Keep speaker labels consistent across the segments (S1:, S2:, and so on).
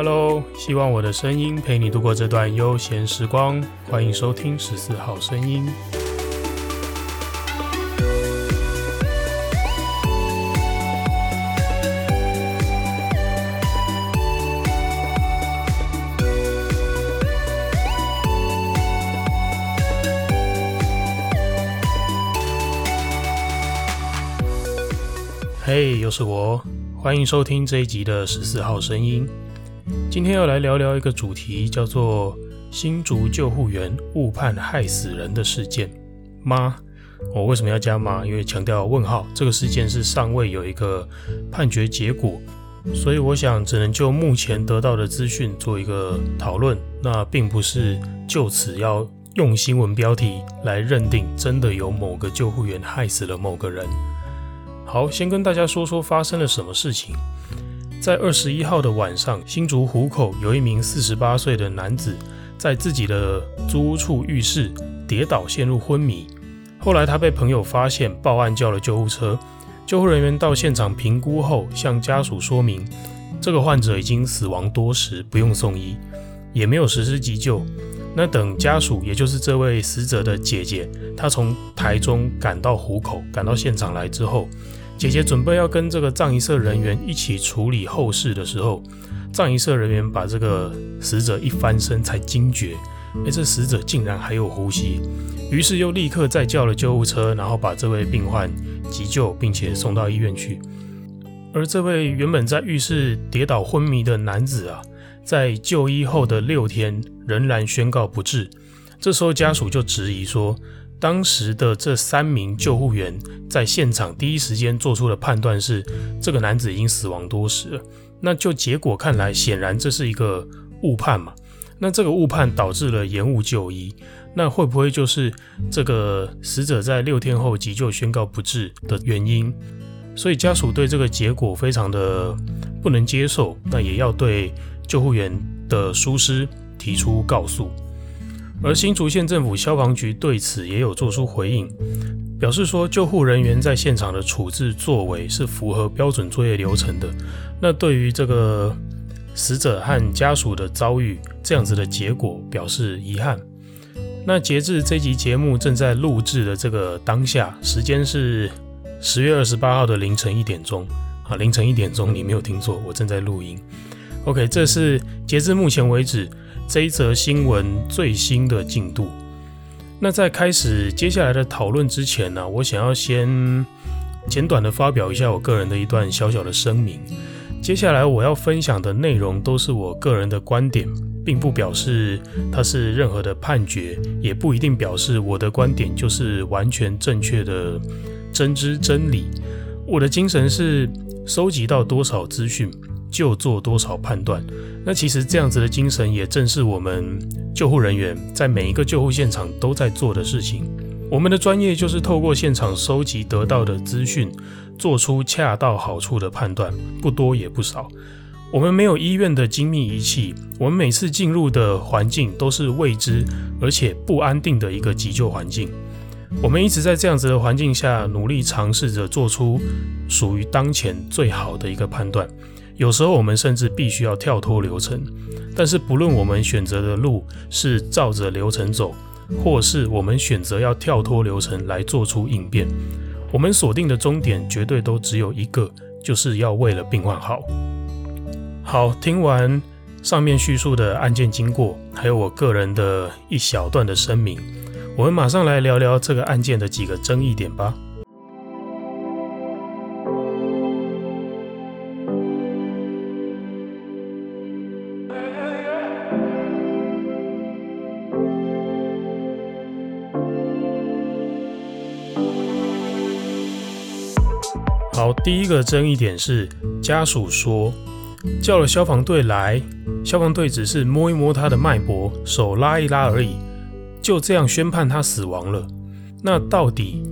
S1: Hello，希望我的声音陪你度过这段悠闲时光。欢迎收听十四号声音。嘿，hey, 又是我，欢迎收听这一集的十四号声音。今天要来聊聊一个主题，叫做新竹救护员误判害死人的事件吗？我为什么要加吗？因为强调问号，这个事件是尚未有一个判决结果，所以我想只能就目前得到的资讯做一个讨论。那并不是就此要用新闻标题来认定真的有某个救护员害死了某个人。好，先跟大家说说发生了什么事情。在二十一号的晚上，新竹湖口有一名四十八岁的男子，在自己的租屋处浴室跌倒，陷入昏迷。后来他被朋友发现，报案叫了救护车。救护人员到现场评估后，向家属说明，这个患者已经死亡多时，不用送医，也没有实施急救。那等家属，也就是这位死者的姐姐，她从台中赶到湖口，赶到现场来之后。姐姐准备要跟这个葬仪社人员一起处理后事的时候，葬仪社人员把这个死者一翻身才惊觉，哎，这死者竟然还有呼吸，于是又立刻再叫了救护车，然后把这位病患急救，并且送到医院去。而这位原本在浴室跌倒昏迷的男子啊，在就医后的六天仍然宣告不治，这时候家属就质疑说，当时的这三名救护员在现场第一时间做出的判断是，这个男子已经死亡多时了。那就结果看来，显然这是一个误判嘛。那这个误判导致了延误就医，那会不会就是这个死者在六天后急救宣告不治的原因？所以家属对这个结果非常的不能接受，那也要对救护员的疏失提出告诉。而新竹县政府消防局对此也有做出回应，表示说救护人员在现场的处置作为是符合标准作业流程的。那对于这个死者和家属的遭遇这样子的结果表示遗憾。那截至这集节目正在录制的这个当下，时间是十月二十八号的凌晨一点钟啊，凌晨一点钟，你没有听错，我正在录音。OK，这是截至目前为止。这一则新闻最新的进度。那在开始接下来的讨论之前呢，我想要先简短的发表一下我个人的一段小小的声明。接下来我要分享的内容都是我个人的观点，并不表示它是任何的判决，也不一定表示我的观点就是完全正确的真知真理。我的精神是收集到多少资讯，就做多少判断。那其实这样子的精神，也正是我们救护人员在每一个救护现场都在做的事情。我们的专业就是透过现场收集得到的资讯，做出恰到好处的判断，不多也不少。我们没有医院的精密仪器，我们每次进入的环境都是未知而且不安定的一个急救环境。我们一直在这样子的环境下，努力尝试着做出属于当前最好的一个判断。有时候我们甚至必须要跳脱流程，但是不论我们选择的路是照着流程走，或是我们选择要跳脱流程来做出应变，我们锁定的终点绝对都只有一个，就是要为了病患好。好，听完上面叙述的案件经过，还有我个人的一小段的声明，我们马上来聊聊这个案件的几个争议点吧。好，第一个争议点是家属说叫了消防队来，消防队只是摸一摸他的脉搏，手拉一拉而已，就这样宣判他死亡了。那到底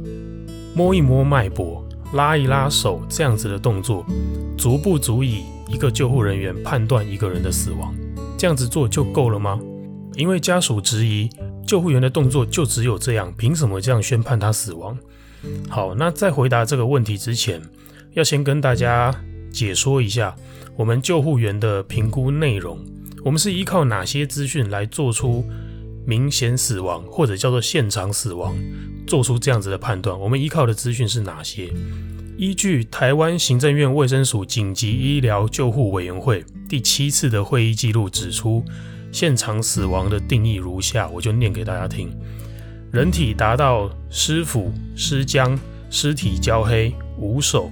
S1: 摸一摸脉搏、拉一拉手这样子的动作，足不足以一个救护人员判断一个人的死亡？这样子做就够了吗？因为家属质疑救护员的动作就只有这样，凭什么这样宣判他死亡？好，那在回答这个问题之前，要先跟大家解说一下我们救护员的评估内容。我们是依靠哪些资讯来做出明显死亡或者叫做现场死亡，做出这样子的判断？我们依靠的资讯是哪些？依据台湾行政院卫生署紧急医疗救护委员会第七次的会议记录指出，现场死亡的定义如下，我就念给大家听：人体达到湿腐、尸僵、尸体焦黑、无手、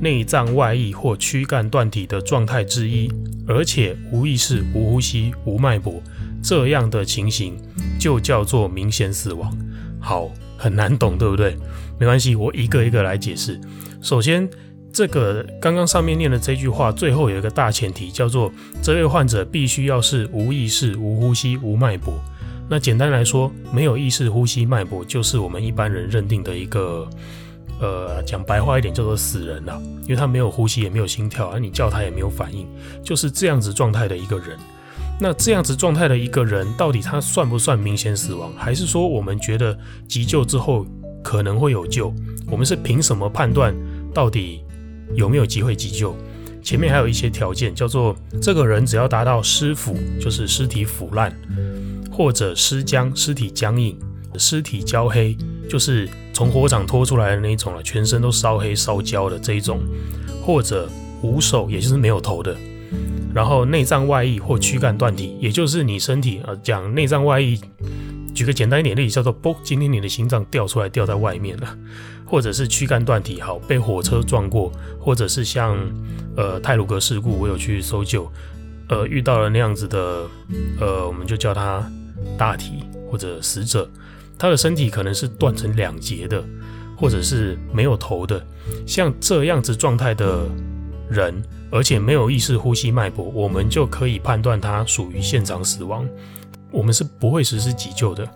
S1: 内脏外溢或躯干断体的状态之一，而且无意识、无呼吸、无脉搏，这样的情形就叫做明显死亡。好，很难懂，对不对？没关系，我一个一个来解释。首先，这个刚刚上面念的这句话，最后有一个大前提，叫做这位患者必须要是无意识、无呼吸、无脉搏。那简单来说，没有意识、呼吸、脉搏，就是我们一般人认定的一个，呃，讲白话一点叫做死人了，因为他没有呼吸，也没有心跳，而你叫他也没有反应，就是这样子状态的一个人。那这样子状态的一个人，到底他算不算明显死亡？还是说我们觉得急救之后可能会有救？我们是凭什么判断？到底有没有机会急救？前面还有一些条件，叫做这个人只要达到尸腐，就是尸体腐烂，或者尸僵，尸体僵硬，尸体焦黑，就是从火场拖出来的那一种了，全身都烧黑烧焦的这一种，或者无手，也就是没有头的，然后内脏外溢或躯干断体，也就是你身体呃讲内脏外溢。举个简单一点例子，叫做“嘣”，今天你的心脏掉出来，掉在外面了，或者是躯干断体，好，被火车撞过，或者是像呃泰鲁格事故，我有去搜救，呃遇到了那样子的，呃我们就叫他大体或者死者，他的身体可能是断成两截的，或者是没有头的，像这样子状态的人，而且没有意识、呼吸、脉搏，我们就可以判断他属于现场死亡。我们是不会实施急救的。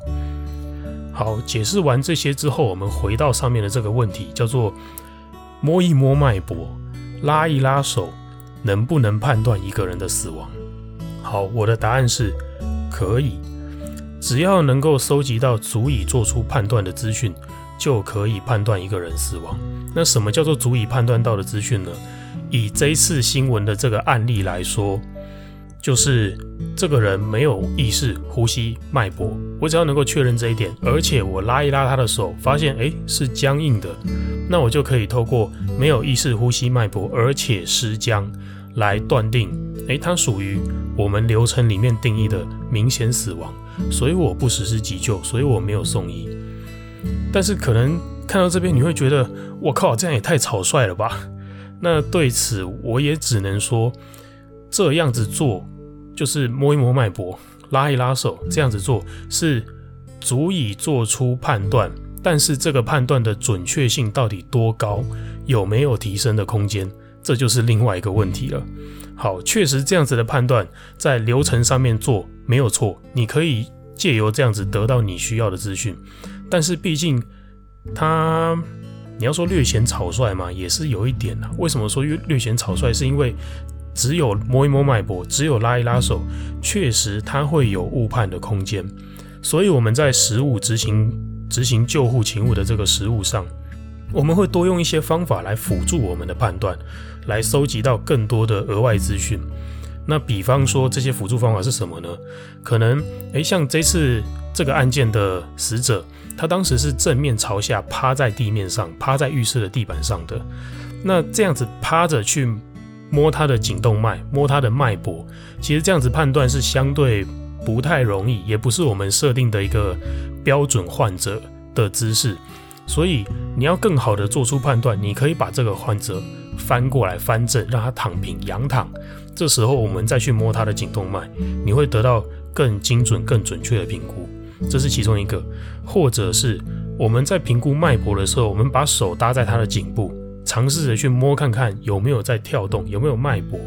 S1: 好，解释完这些之后，我们回到上面的这个问题，叫做摸一摸脉搏，拉一拉手，能不能判断一个人的死亡？好，我的答案是可以，只要能够收集到足以做出判断的资讯，就可以判断一个人死亡。那什么叫做足以判断到的资讯呢？以这一次新闻的这个案例来说。就是这个人没有意识、呼吸、脉搏，我只要能够确认这一点，而且我拉一拉他的手，发现诶是僵硬的，那我就可以透过没有意识、呼吸、脉搏，而且尸僵来断定，诶他属于我们流程里面定义的明显死亡，所以我不实施急救，所以我没有送医。但是可能看到这边你会觉得，我靠，这样也太草率了吧？那对此我也只能说。这样子做就是摸一摸脉搏，拉一拉手，这样子做是足以做出判断，但是这个判断的准确性到底多高，有没有提升的空间，这就是另外一个问题了。好，确实这样子的判断在流程上面做没有错，你可以借由这样子得到你需要的资讯，但是毕竟它，你要说略显草率嘛，也是有一点的。为什么说略略显草率？是因为只有摸一摸脉搏，只有拉一拉手，确实它会有误判的空间。所以我们在实务执行执行救护勤务的这个实务上，我们会多用一些方法来辅助我们的判断，来收集到更多的额外资讯。那比方说这些辅助方法是什么呢？可能诶，像这次这个案件的死者，他当时是正面朝下趴在地面上，趴在浴室的地板上的。那这样子趴着去。摸他的颈动脉，摸他的脉搏，其实这样子判断是相对不太容易，也不是我们设定的一个标准患者的姿势。所以你要更好的做出判断，你可以把这个患者翻过来翻正，让他躺平仰躺。这时候我们再去摸他的颈动脉，你会得到更精准、更准确的评估。这是其中一个，或者是我们在评估脉搏的时候，我们把手搭在他的颈部。尝试着去摸看看有没有在跳动，有没有脉搏。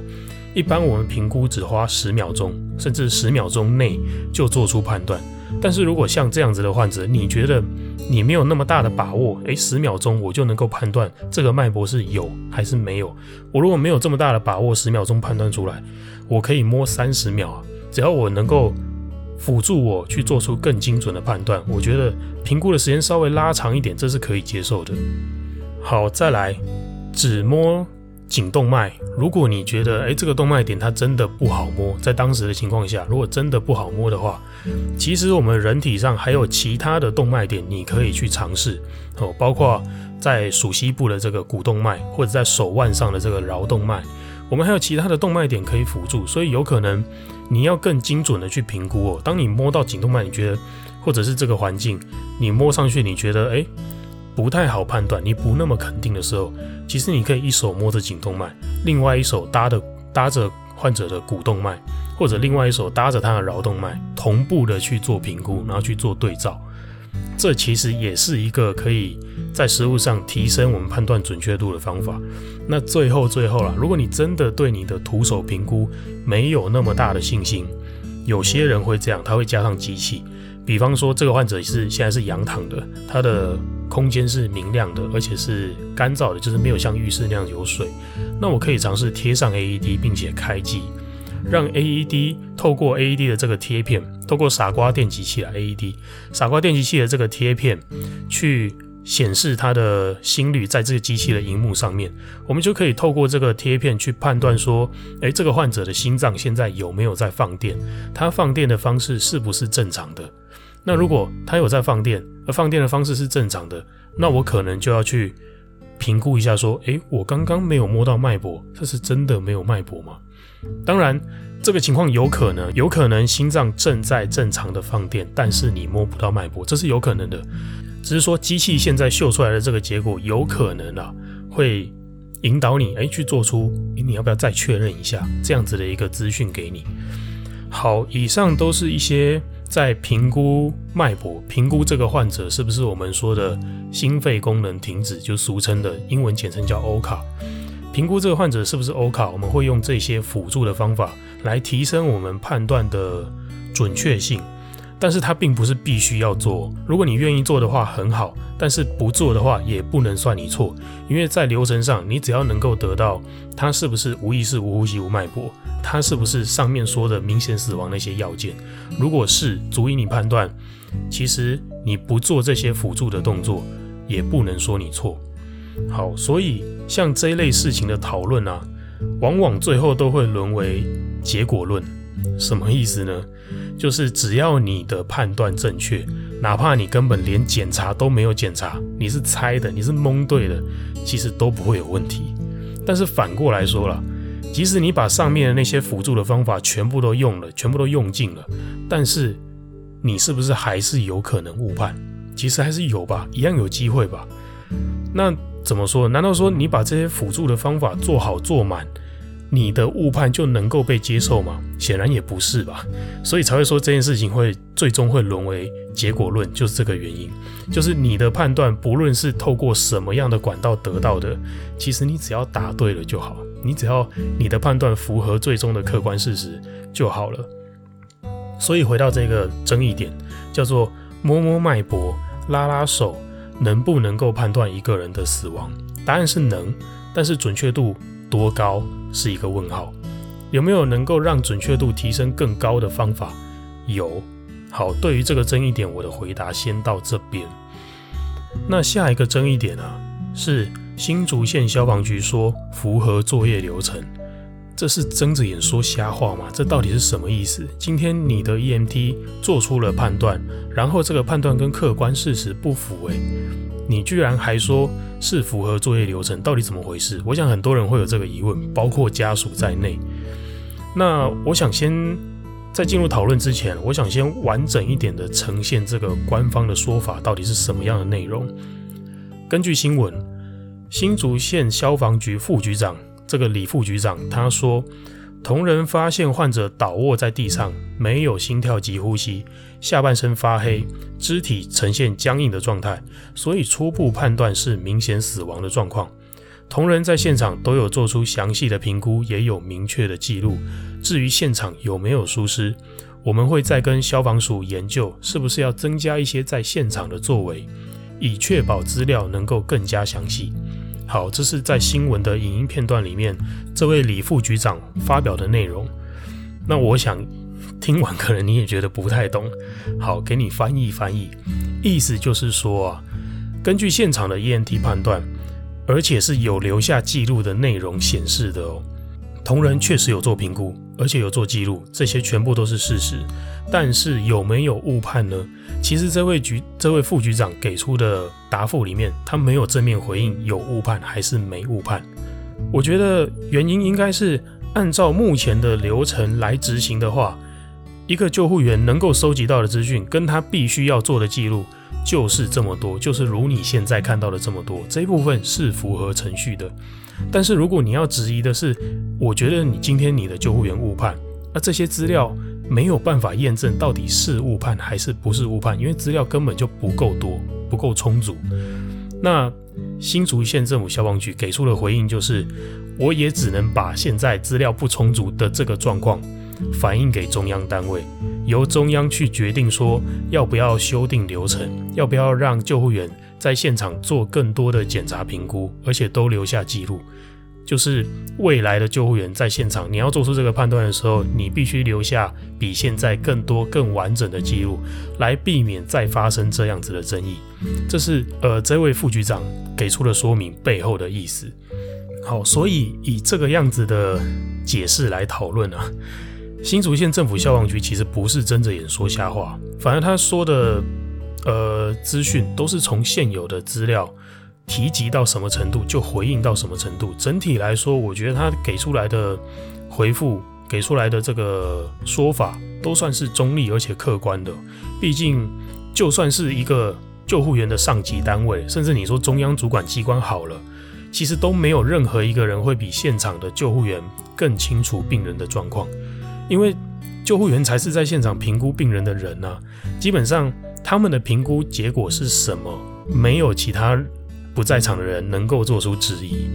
S1: 一般我们评估只花十秒钟，甚至十秒钟内就做出判断。但是如果像这样子的患者，你觉得你没有那么大的把握，诶，十秒钟我就能够判断这个脉搏是有还是没有。我如果没有这么大的把握，十秒钟判断出来，我可以摸三十秒，只要我能够辅助我去做出更精准的判断，我觉得评估的时间稍微拉长一点，这是可以接受的。好，再来，只摸颈动脉，如果你觉得诶这个动脉点它真的不好摸，在当时的情况下，如果真的不好摸的话，其实我们人体上还有其他的动脉点你可以去尝试哦，包括在属膝部的这个股动脉，或者在手腕上的这个桡动脉，我们还有其他的动脉点可以辅助，所以有可能你要更精准的去评估哦。当你摸到颈动脉，你觉得或者是这个环境，你摸上去你觉得诶不太好判断，你不那么肯定的时候，其实你可以一手摸着颈动脉，另外一手搭的搭着患者的股动脉，或者另外一手搭着他的桡动脉，同步的去做评估，然后去做对照。这其实也是一个可以在实物上提升我们判断准确度的方法。那最后最后啦，如果你真的对你的徒手评估没有那么大的信心，有些人会这样，他会加上机器。比方说，这个患者是现在是仰躺的，他的空间是明亮的，而且是干燥的，就是没有像浴室那样有水。那我可以尝试贴上 AED，并且开机，让 AED 透过 AED 的这个贴片，透过傻瓜电极器啊，AED 傻瓜电极器的这个贴片去。显示他的心率在这个机器的荧幕上面，我们就可以透过这个贴片去判断说，诶，这个患者的心脏现在有没有在放电？他放电的方式是不是正常的？那如果他有在放电，而放电的方式是正常的，那我可能就要去评估一下说，诶，我刚刚没有摸到脉搏，这是真的没有脉搏吗？当然，这个情况有可能，有可能心脏正在正常的放电，但是你摸不到脉搏，这是有可能的。只是说，机器现在秀出来的这个结果，有可能啊，会引导你哎去做出，你要不要再确认一下这样子的一个资讯给你。好，以上都是一些在评估脉搏、评估这个患者是不是我们说的心肺功能停止，就俗称的英文简称叫 O 卡。评估这个患者是不是 O 卡我们会用这些辅助的方法来提升我们判断的准确性。但是它并不是必须要做，如果你愿意做的话很好，但是不做的话也不能算你错，因为在流程上，你只要能够得到它是不是无意识、无呼吸、无脉搏，它是不是上面说的明显死亡那些要件，如果是足以你判断，其实你不做这些辅助的动作，也不能说你错。好，所以像这一类事情的讨论啊，往往最后都会沦为结果论，什么意思呢？就是只要你的判断正确，哪怕你根本连检查都没有检查，你是猜的，你是蒙对的，其实都不会有问题。但是反过来说了，即使你把上面的那些辅助的方法全部都用了，全部都用尽了，但是你是不是还是有可能误判？其实还是有吧，一样有机会吧。那怎么说？难道说你把这些辅助的方法做好做满？你的误判就能够被接受吗？显然也不是吧，所以才会说这件事情会最终会沦为结果论，就是这个原因。就是你的判断，不论是透过什么样的管道得到的，其实你只要答对了就好，你只要你的判断符合最终的客观事实就好了。所以回到这个争议点，叫做摸摸脉搏、拉拉手，能不能够判断一个人的死亡？答案是能，但是准确度多高？是一个问号，有没有能够让准确度提升更高的方法？有。好，对于这个争议点，我的回答先到这边。那下一个争议点啊，是新竹县消防局说符合作业流程，这是睁着眼说瞎话吗？这到底是什么意思？今天你的 EMT 做出了判断，然后这个判断跟客观事实不符，诶，你居然还说？是符合作业流程，到底怎么回事？我想很多人会有这个疑问，包括家属在内。那我想先在进入讨论之前，我想先完整一点的呈现这个官方的说法到底是什么样的内容。根据新闻，新竹县消防局副局长这个李副局长他说。同仁发现患者倒卧在地上，没有心跳及呼吸，下半身发黑，肢体呈现僵硬的状态，所以初步判断是明显死亡的状况。同仁在现场都有做出详细的评估，也有明确的记录。至于现场有没有疏失，我们会再跟消防署研究，是不是要增加一些在现场的作为，以确保资料能够更加详细。好，这是在新闻的影音片段里面，这位李副局长发表的内容。那我想听完，可能你也觉得不太懂。好，给你翻译翻译，意思就是说啊，根据现场的 E N T 判断，而且是有留下记录的内容显示的哦。同仁确实有做评估，而且有做记录，这些全部都是事实。但是有没有误判呢？其实这位局、这位副局长给出的答复里面，他没有正面回应有误判还是没误判。我觉得原因应该是按照目前的流程来执行的话，一个救护员能够收集到的资讯，跟他必须要做的记录就是这么多，就是如你现在看到的这么多。这一部分是符合程序的。但是如果你要质疑的是，我觉得你今天你的救护员误判，那这些资料没有办法验证到底是误判还是不是误判，因为资料根本就不够多，不够充足。那新竹县政府消防局给出的回应就是，我也只能把现在资料不充足的这个状况反映给中央单位，由中央去决定说要不要修订流程，要不要让救护员在现场做更多的检查评估，而且都留下记录。就是未来的救护员在现场，你要做出这个判断的时候，你必须留下比现在更多、更完整的记录，来避免再发生这样子的争议。这是呃这位副局长给出的说明背后的意思。好，所以以这个样子的解释来讨论啊，新竹县政府消防局其实不是睁着眼说瞎话，反而他说的呃资讯都是从现有的资料。提及到什么程度就回应到什么程度。整体来说，我觉得他给出来的回复，给出来的这个说法都算是中立而且客观的。毕竟，就算是一个救护员的上级单位，甚至你说中央主管机关好了，其实都没有任何一个人会比现场的救护员更清楚病人的状况，因为救护员才是在现场评估病人的人呐。基本上，他们的评估结果是什么，没有其他。不在场的人能够做出质疑，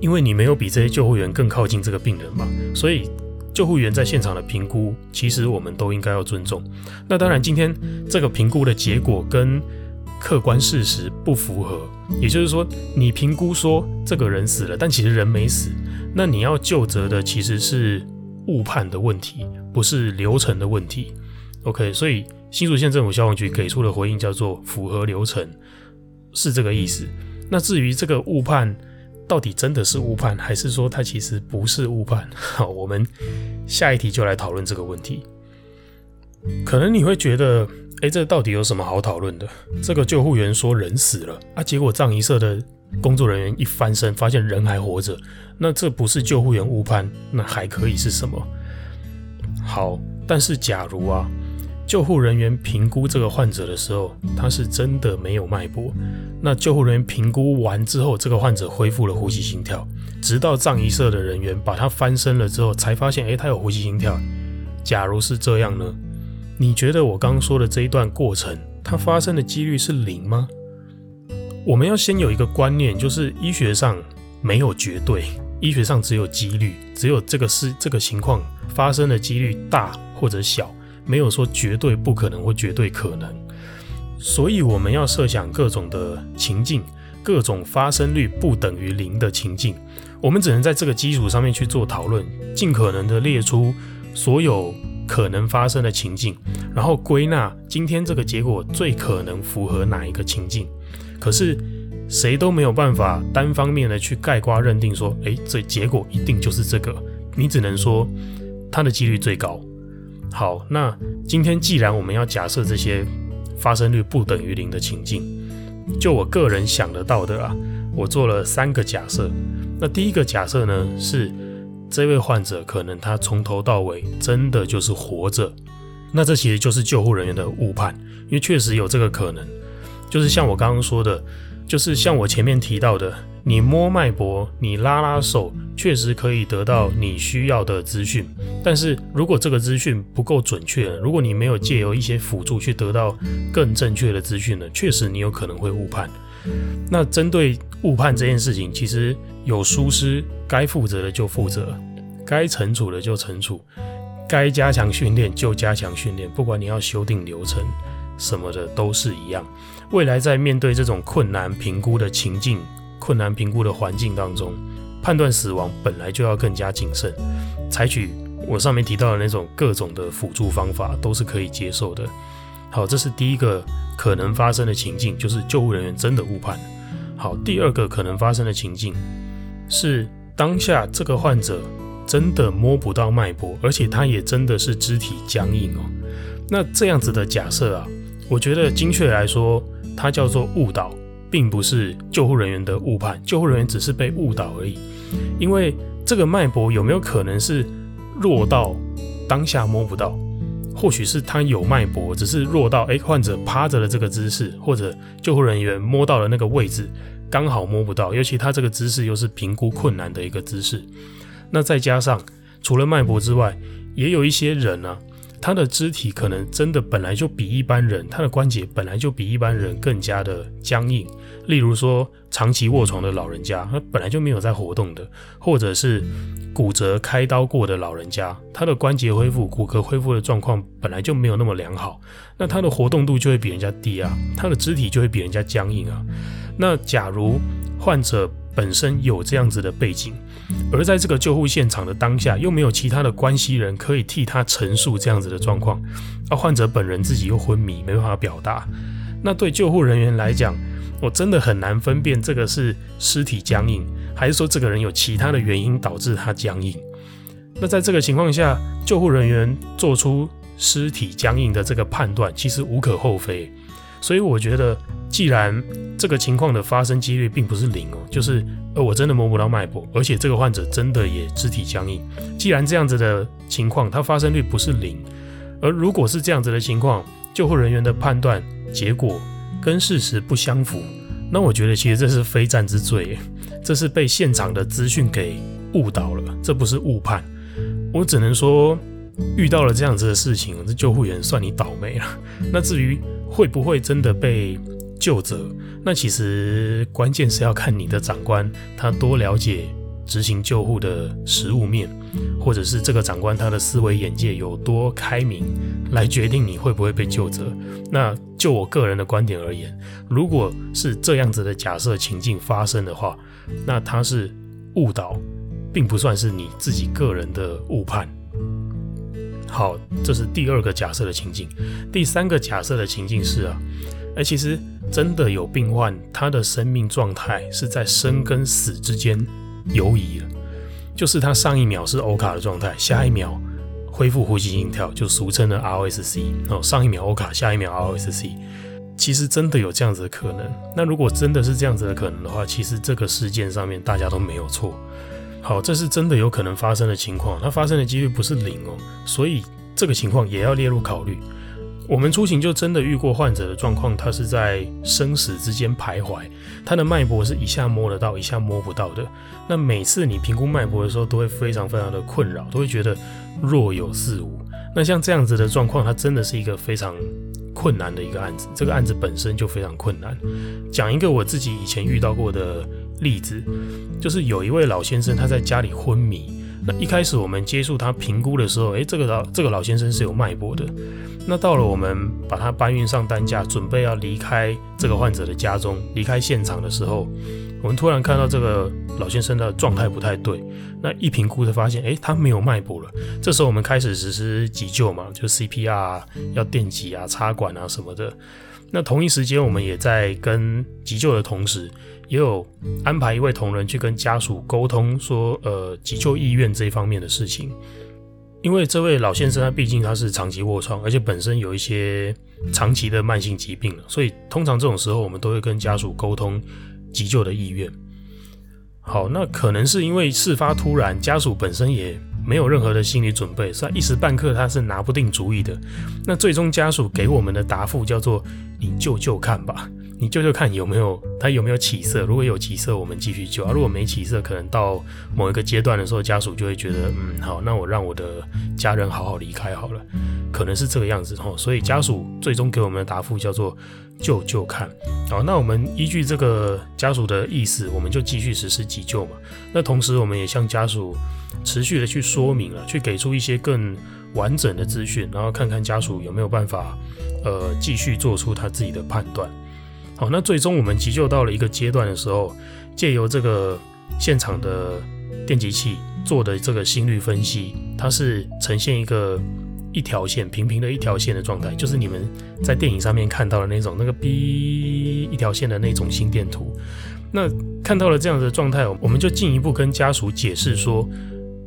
S1: 因为你没有比这些救护员更靠近这个病人嘛，所以救护员在现场的评估，其实我们都应该要尊重。那当然，今天这个评估的结果跟客观事实不符合，也就是说，你评估说这个人死了，但其实人没死，那你要就责的其实是误判的问题，不是流程的问题。OK，所以新竹县政府消防局给出的回应叫做符合流程。是这个意思。那至于这个误判到底真的是误判，还是说它其实不是误判？好，我们下一题就来讨论这个问题。可能你会觉得，诶，这到底有什么好讨论的？这个救护员说人死了啊，结果葬仪社的工作人员一翻身发现人还活着，那这不是救护员误判，那还可以是什么？好，但是假如啊。救护人员评估这个患者的时候，他是真的没有脉搏。那救护人员评估完之后，这个患者恢复了呼吸心跳，直到葬仪社的人员把他翻身了之后，才发现，诶，他有呼吸心跳。假如是这样呢？你觉得我刚说的这一段过程，它发生的几率是零吗？我们要先有一个观念，就是医学上没有绝对，医学上只有几率，只有这个是这个情况发生的几率大或者小。没有说绝对不可能或绝对可能，所以我们要设想各种的情境，各种发生率不等于零的情境，我们只能在这个基础上面去做讨论，尽可能的列出所有可能发生的情境，然后归纳今天这个结果最可能符合哪一个情境。可是谁都没有办法单方面的去盖瓜认定说，诶，这结果一定就是这个，你只能说它的几率最高。好，那今天既然我们要假设这些发生率不等于零的情境，就我个人想得到的啊，我做了三个假设。那第一个假设呢，是这位患者可能他从头到尾真的就是活着，那这其实就是救护人员的误判，因为确实有这个可能，就是像我刚刚说的，就是像我前面提到的。你摸脉搏，你拉拉手，确实可以得到你需要的资讯。但是如果这个资讯不够准确，如果你没有借由一些辅助去得到更正确的资讯呢，确实你有可能会误判。那针对误判这件事情，其实有疏失，该负责的就负责，该惩处的就惩处，该加强训练就加强训练。不管你要修订流程什么的，都是一样。未来在面对这种困难评估的情境。困难评估的环境当中，判断死亡本来就要更加谨慎，采取我上面提到的那种各种的辅助方法都是可以接受的。好，这是第一个可能发生的情境，就是救护人员真的误判。好，第二个可能发生的情境是当下这个患者真的摸不到脉搏，而且他也真的是肢体僵硬哦。那这样子的假设啊，我觉得精确来说，它叫做误导，并不是救护人员的误判，救护人员只是被误导而已。因为这个脉搏有没有可能是弱到当下摸不到？或许是他有脉搏，只是弱到诶，患者趴着的这个姿势，或者救护人员摸到的那个位置刚好摸不到，尤其他这个姿势又是评估困难的一个姿势。那再加上除了脉搏之外，也有一些人呢、他的肢体可能真的本来就比一般人，他的关节本来就比一般人更加的僵硬。例如说，长期卧床的老人家，他本来就没有在活动的，或者是。骨折开刀过的老人家，他的关节恢复、骨骼恢复的状况本来就没有那么良好，那他的活动度就会比人家低啊，他的肢体就会比人家僵硬啊。那假如患者本身有这样子的背景，而在这个救护现场的当下，又没有其他的关系人可以替他陈述这样子的状况，而患者本人自己又昏迷，没办法表达，那对救护人员来讲，我真的很难分辨这个是尸体僵硬，还是说这个人有其他的原因导致他僵硬。那在这个情况下，救护人员做出尸体僵硬的这个判断，其实无可厚非。所以我觉得，既然这个情况的发生几率并不是零哦，就是呃我真的摸不到脉搏，而且这个患者真的也肢体僵硬。既然这样子的情况，它发生率不是零，而如果是这样子的情况，救护人员的判断结果。跟事实不相符，那我觉得其实这是非战之罪，这是被现场的资讯给误导了，这不是误判。我只能说，遇到了这样子的事情，这救护员算你倒霉了。那至于会不会真的被救责，那其实关键是要看你的长官他多了解执行救护的实务面，或者是这个长官他的思维眼界有多开明，来决定你会不会被救责。那就我个人的观点而言，如果是这样子的假设情境发生的话，那他是误导，并不算是你自己个人的误判。好，这是第二个假设的情境。第三个假设的情境是啊，哎，其实真的有病患，他的生命状态是在生跟死之间。游移了，就是他上一秒是欧卡的状态，下一秒恢复呼吸心跳，就俗称的 R O S C 哦。上一秒欧卡，下一秒 R O S C，其实真的有这样子的可能。那如果真的是这样子的可能的话，其实这个事件上面大家都没有错。好，这是真的有可能发生的情况，它发生的几率不是零哦，所以这个情况也要列入考虑。我们出行就真的遇过患者的状况，他是在生死之间徘徊，他的脉搏是一下摸得到，一下摸不到的。那每次你评估脉搏的时候，都会非常非常的困扰，都会觉得若有似无。那像这样子的状况，它真的是一个非常困难的一个案子。这个案子本身就非常困难。讲一个我自己以前遇到过的例子，就是有一位老先生，他在家里昏迷。那一开始我们接触他评估的时候，诶，这个老这个老先生是有脉搏的。那到了我们把他搬运上担架，准备要离开这个患者的家中，离开现场的时候，我们突然看到这个老先生的状态不太对。那一评估就发现，诶，他没有脉搏了。这时候我们开始实施急救嘛，就 CPR，要电击啊、插管啊什么的。那同一时间，我们也在跟急救的同时。也有安排一位同仁去跟家属沟通，说，呃，急救意愿这一方面的事情。因为这位老先生他毕竟他是长期卧床，而且本身有一些长期的慢性疾病了，所以通常这种时候我们都会跟家属沟通急救的意愿。好，那可能是因为事发突然，家属本身也没有任何的心理准备，所以一时半刻他是拿不定主意的。那最终家属给我们的答复叫做：“你救救看吧。”你救救看有没有他有没有起色，如果有起色，我们继续救啊；如果没起色，可能到某一个阶段的时候，家属就会觉得，嗯，好，那我让我的家人好好离开好了，可能是这个样子吼。所以家属最终给我们的答复叫做救救看。好，那我们依据这个家属的意思，我们就继续实施急救嘛。那同时，我们也向家属持续的去说明了，去给出一些更完整的资讯，然后看看家属有没有办法，呃，继续做出他自己的判断。好，那最终我们急救到了一个阶段的时候，借由这个现场的电极器做的这个心率分析，它是呈现一个一条线平平的一条线的状态，就是你们在电影上面看到的那种那个 B 一条线的那种心电图。那看到了这样的状态，我们就进一步跟家属解释说：“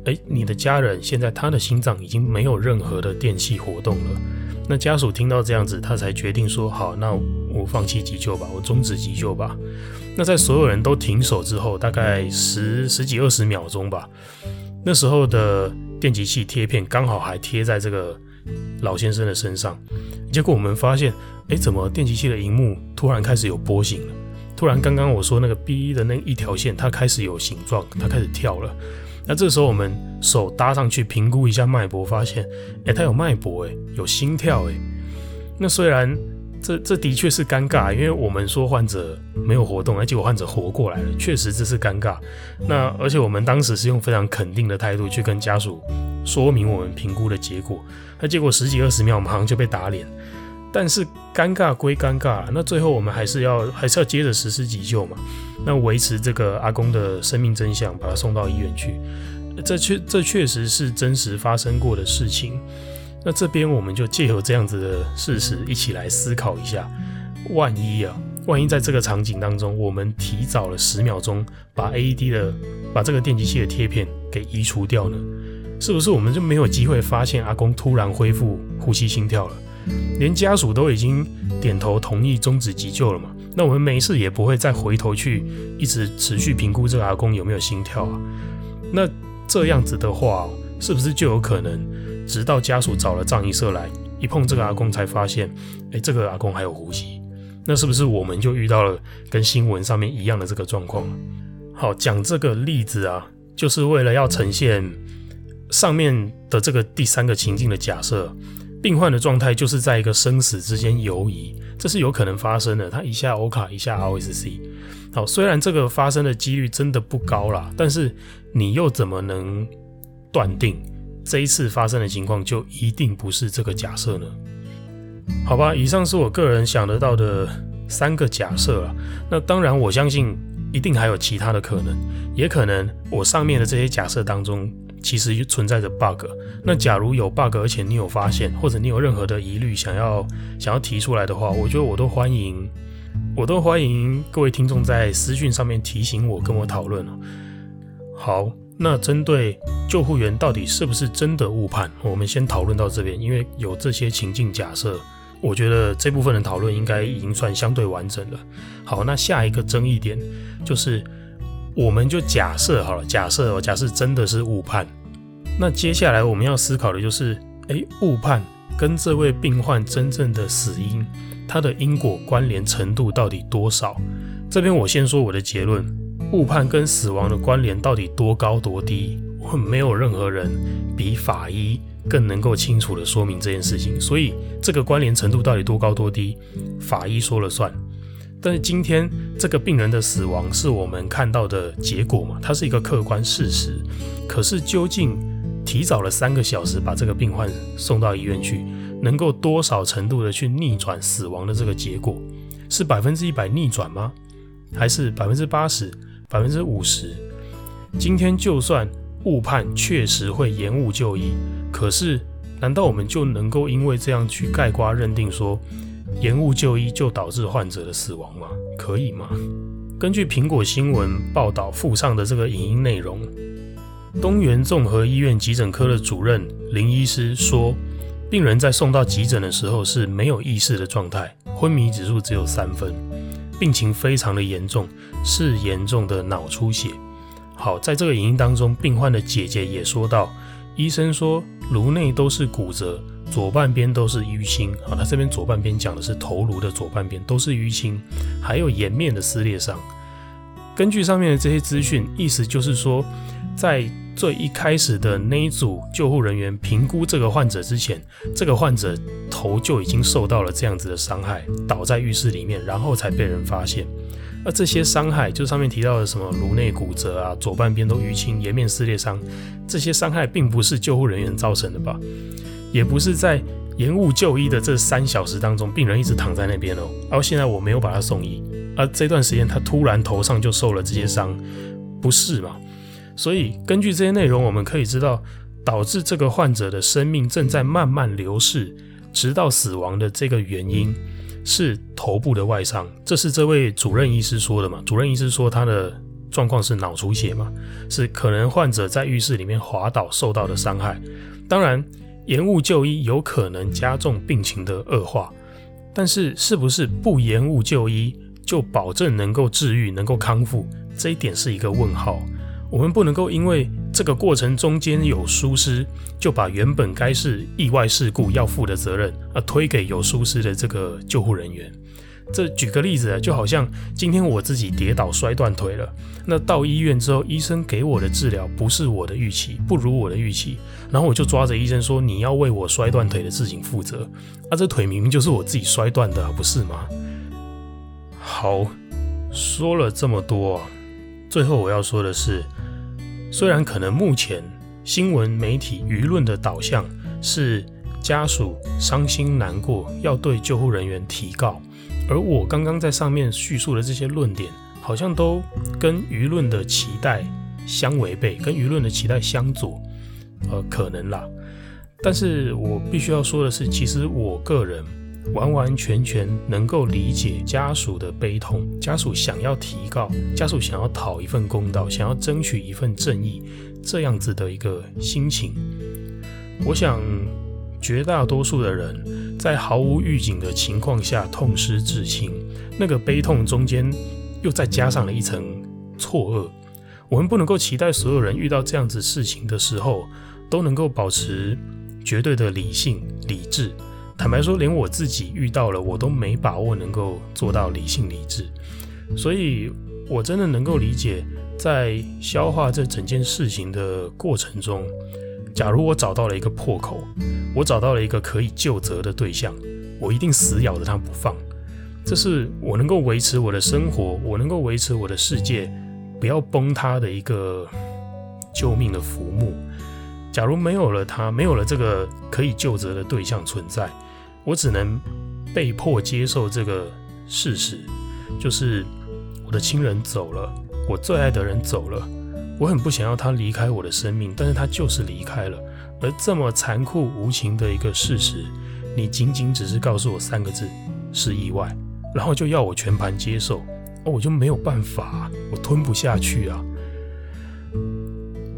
S1: 诶，你的家人现在他的心脏已经没有任何的电器活动了。”那家属听到这样子，他才决定说：“好，那我放弃急救吧，我终止急救吧。”那在所有人都停手之后，大概十十几二十秒钟吧，那时候的电击器贴片刚好还贴在这个老先生的身上，结果我们发现，诶，怎么电击器的荧幕突然开始有波形了？突然，刚刚我说那个 B 的那一条线，它开始有形状，它开始跳了。那这时候我们手搭上去评估一下脉搏，发现，诶，它有脉搏，诶，有心跳，诶。那虽然这这的确是尴尬，因为我们说患者没有活动，而结果患者活过来了，确实这是尴尬。那而且我们当时是用非常肯定的态度去跟家属说明我们评估的结果，那结果十几二十秒，马上就被打脸。但是尴尬归尴尬，那最后我们还是要还是要接着实施急救嘛？那维持这个阿公的生命真相，把他送到医院去。这确这确实是真实发生过的事情。那这边我们就借由这样子的事实，一起来思考一下：万一啊，万一在这个场景当中，我们提早了十秒钟把 AED 的把这个电击器的贴片给移除掉呢？是不是我们就没有机会发现阿公突然恢复呼吸心跳了？连家属都已经点头同意终止急救了嘛？那我们没事也不会再回头去一直持续评估这个阿公有没有心跳啊？那这样子的话，是不是就有可能直到家属找了葬仪社来一碰这个阿公才发现，诶，这个阿公还有呼吸？那是不是我们就遇到了跟新闻上面一样的这个状况？好，讲这个例子啊，就是为了要呈现上面的这个第三个情境的假设。病患的状态就是在一个生死之间游移，这是有可能发生的。他一下欧卡，一下 RSC。好，虽然这个发生的几率真的不高啦，但是你又怎么能断定这一次发生的情况就一定不是这个假设呢？好吧，以上是我个人想得到的三个假设啦。那当然，我相信一定还有其他的可能，也可能我上面的这些假设当中。其实存在着 bug。那假如有 bug，而且你有发现，或者你有任何的疑虑想要想要提出来的话，我觉得我都欢迎，我都欢迎各位听众在私讯上面提醒我，跟我讨论。好，那针对救护员到底是不是真的误判，我们先讨论到这边，因为有这些情境假设，我觉得这部分的讨论应该已经算相对完整了。好，那下一个争议点就是。我们就假设好了，假设哦，假设真的是误判，那接下来我们要思考的就是，诶，误判跟这位病患真正的死因，它的因果关联程度到底多少？这边我先说我的结论，误判跟死亡的关联到底多高多低？我们没有任何人比法医更能够清楚地说明这件事情，所以这个关联程度到底多高多低，法医说了算。但是今天这个病人的死亡是我们看到的结果嘛？它是一个客观事实。可是究竟提早了三个小时把这个病患送到医院去，能够多少程度的去逆转死亡的这个结果？是百分之一百逆转吗？还是百分之八十、百分之五十？今天就算误判确实会延误就医，可是难道我们就能够因为这样去盖瓜认定说？延误就医就导致患者的死亡吗？可以吗？根据苹果新闻报道附上的这个影音内容，东元综合医院急诊科的主任林医师说，病人在送到急诊的时候是没有意识的状态，昏迷指数只有三分，病情非常的严重，是严重的脑出血。好，在这个影音当中，病患的姐姐也说到，医生说颅内都是骨折。左半边都是淤青啊，他这边左半边讲的是头颅的左半边都是淤青，还有颜面的撕裂伤。根据上面的这些资讯，意思就是说，在最一开始的那一组救护人员评估这个患者之前，这个患者头就已经受到了这样子的伤害，倒在浴室里面，然后才被人发现。而这些伤害，就上面提到的什么颅内骨折啊，左半边都淤青，颜面撕裂伤，这些伤害并不是救护人员造成的吧？也不是在延误就医的这三小时当中，病人一直躺在那边哦，而现在我没有把他送医，而这段时间他突然头上就受了这些伤，不是嘛？所以根据这些内容，我们可以知道，导致这个患者的生命正在慢慢流逝，直到死亡的这个原因，是头部的外伤，这是这位主任医师说的嘛？主任医师说他的状况是脑出血嘛，是可能患者在浴室里面滑倒受到的伤害。当然，延误就医有可能加重病情的恶化，但是是不是不延误就医就保证能够治愈、能够康复？这一点是一个问号。我们不能够因为这个过程中间有疏失，就把原本该是意外事故要负的责任啊推给有疏失的这个救护人员。这举个例子啊，就好像今天我自己跌倒摔断腿了，那到医院之后，医生给我的治疗不是我的预期，不如我的预期，然后我就抓着医生说：“你要为我摔断腿的事情负责。”啊，这腿明明就是我自己摔断的，不是吗？好，说了这么多，最后我要说的是。虽然可能目前新闻媒体舆论的导向是家属伤心难过，要对救护人员提告，而我刚刚在上面叙述的这些论点，好像都跟舆论的期待相违背，跟舆论的期待相左，呃，可能啦。但是我必须要说的是，其实我个人。完完全全能够理解家属的悲痛，家属想要提告，家属想要讨一份公道，想要争取一份正义，这样子的一个心情。我想，绝大多数的人在毫无预警的情况下痛失至亲，那个悲痛中间又再加上了一层错愕。我们不能够期待所有人遇到这样子事情的时候都能够保持绝对的理性、理智。坦白说，连我自己遇到了，我都没把握能够做到理性理智，所以我真的能够理解，在消化这整件事情的过程中，假如我找到了一个破口，我找到了一个可以救责的对象，我一定死咬着他不放。这是我能够维持我的生活，我能够维持我的世界不要崩塌的一个救命的浮木。假如没有了他，没有了这个可以救责的对象存在。我只能被迫接受这个事实，就是我的亲人走了，我最爱的人走了，我很不想要他离开我的生命，但是他就是离开了。而这么残酷无情的一个事实，你仅仅只是告诉我三个字，是意外，然后就要我全盘接受，哦，我就没有办法，我吞不下去啊！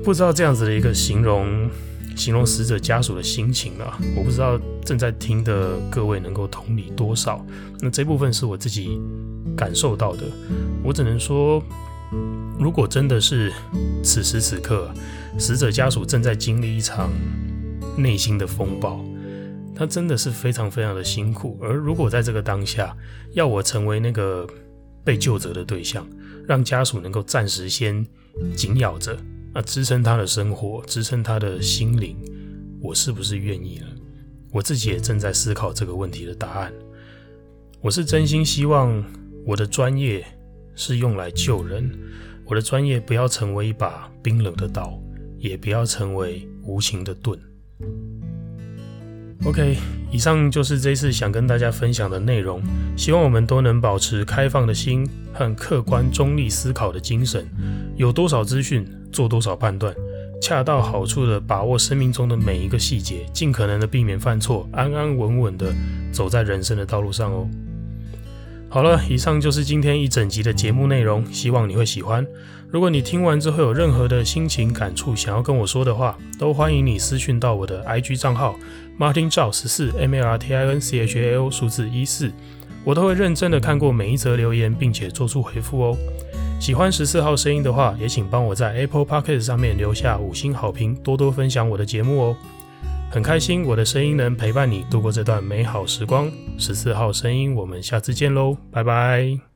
S1: 不知道这样子的一个形容。形容死者家属的心情啊，我不知道正在听的各位能够同理多少。那这部分是我自己感受到的，我只能说，如果真的是此时此刻，死者家属正在经历一场内心的风暴，他真的是非常非常的辛苦。而如果在这个当下，要我成为那个被救责的对象，让家属能够暂时先紧咬着。那支撑他的生活，支撑他的心灵，我是不是愿意呢？我自己也正在思考这个问题的答案。我是真心希望我的专业是用来救人，我的专业不要成为一把冰冷的刀，也不要成为无情的盾。OK，以上就是这次想跟大家分享的内容。希望我们都能保持开放的心和客观中立思考的精神。有多少资讯，做多少判断，恰到好处的把握生命中的每一个细节，尽可能的避免犯错，安安稳稳的走在人生的道路上哦。好了，以上就是今天一整集的节目内容，希望你会喜欢。如果你听完之后有任何的心情感触想要跟我说的话，都欢迎你私讯到我的 IG 账号 Martin Chao 十四 M A R T I N C H A L 数字一四，我都会认真的看过每一则留言，并且做出回复哦。喜欢十四号声音的话，也请帮我在 Apple Podcast 上面留下五星好评，多多分享我的节目哦。很开心我的声音能陪伴你度过这段美好时光。十四号声音，我们下次见喽，拜拜。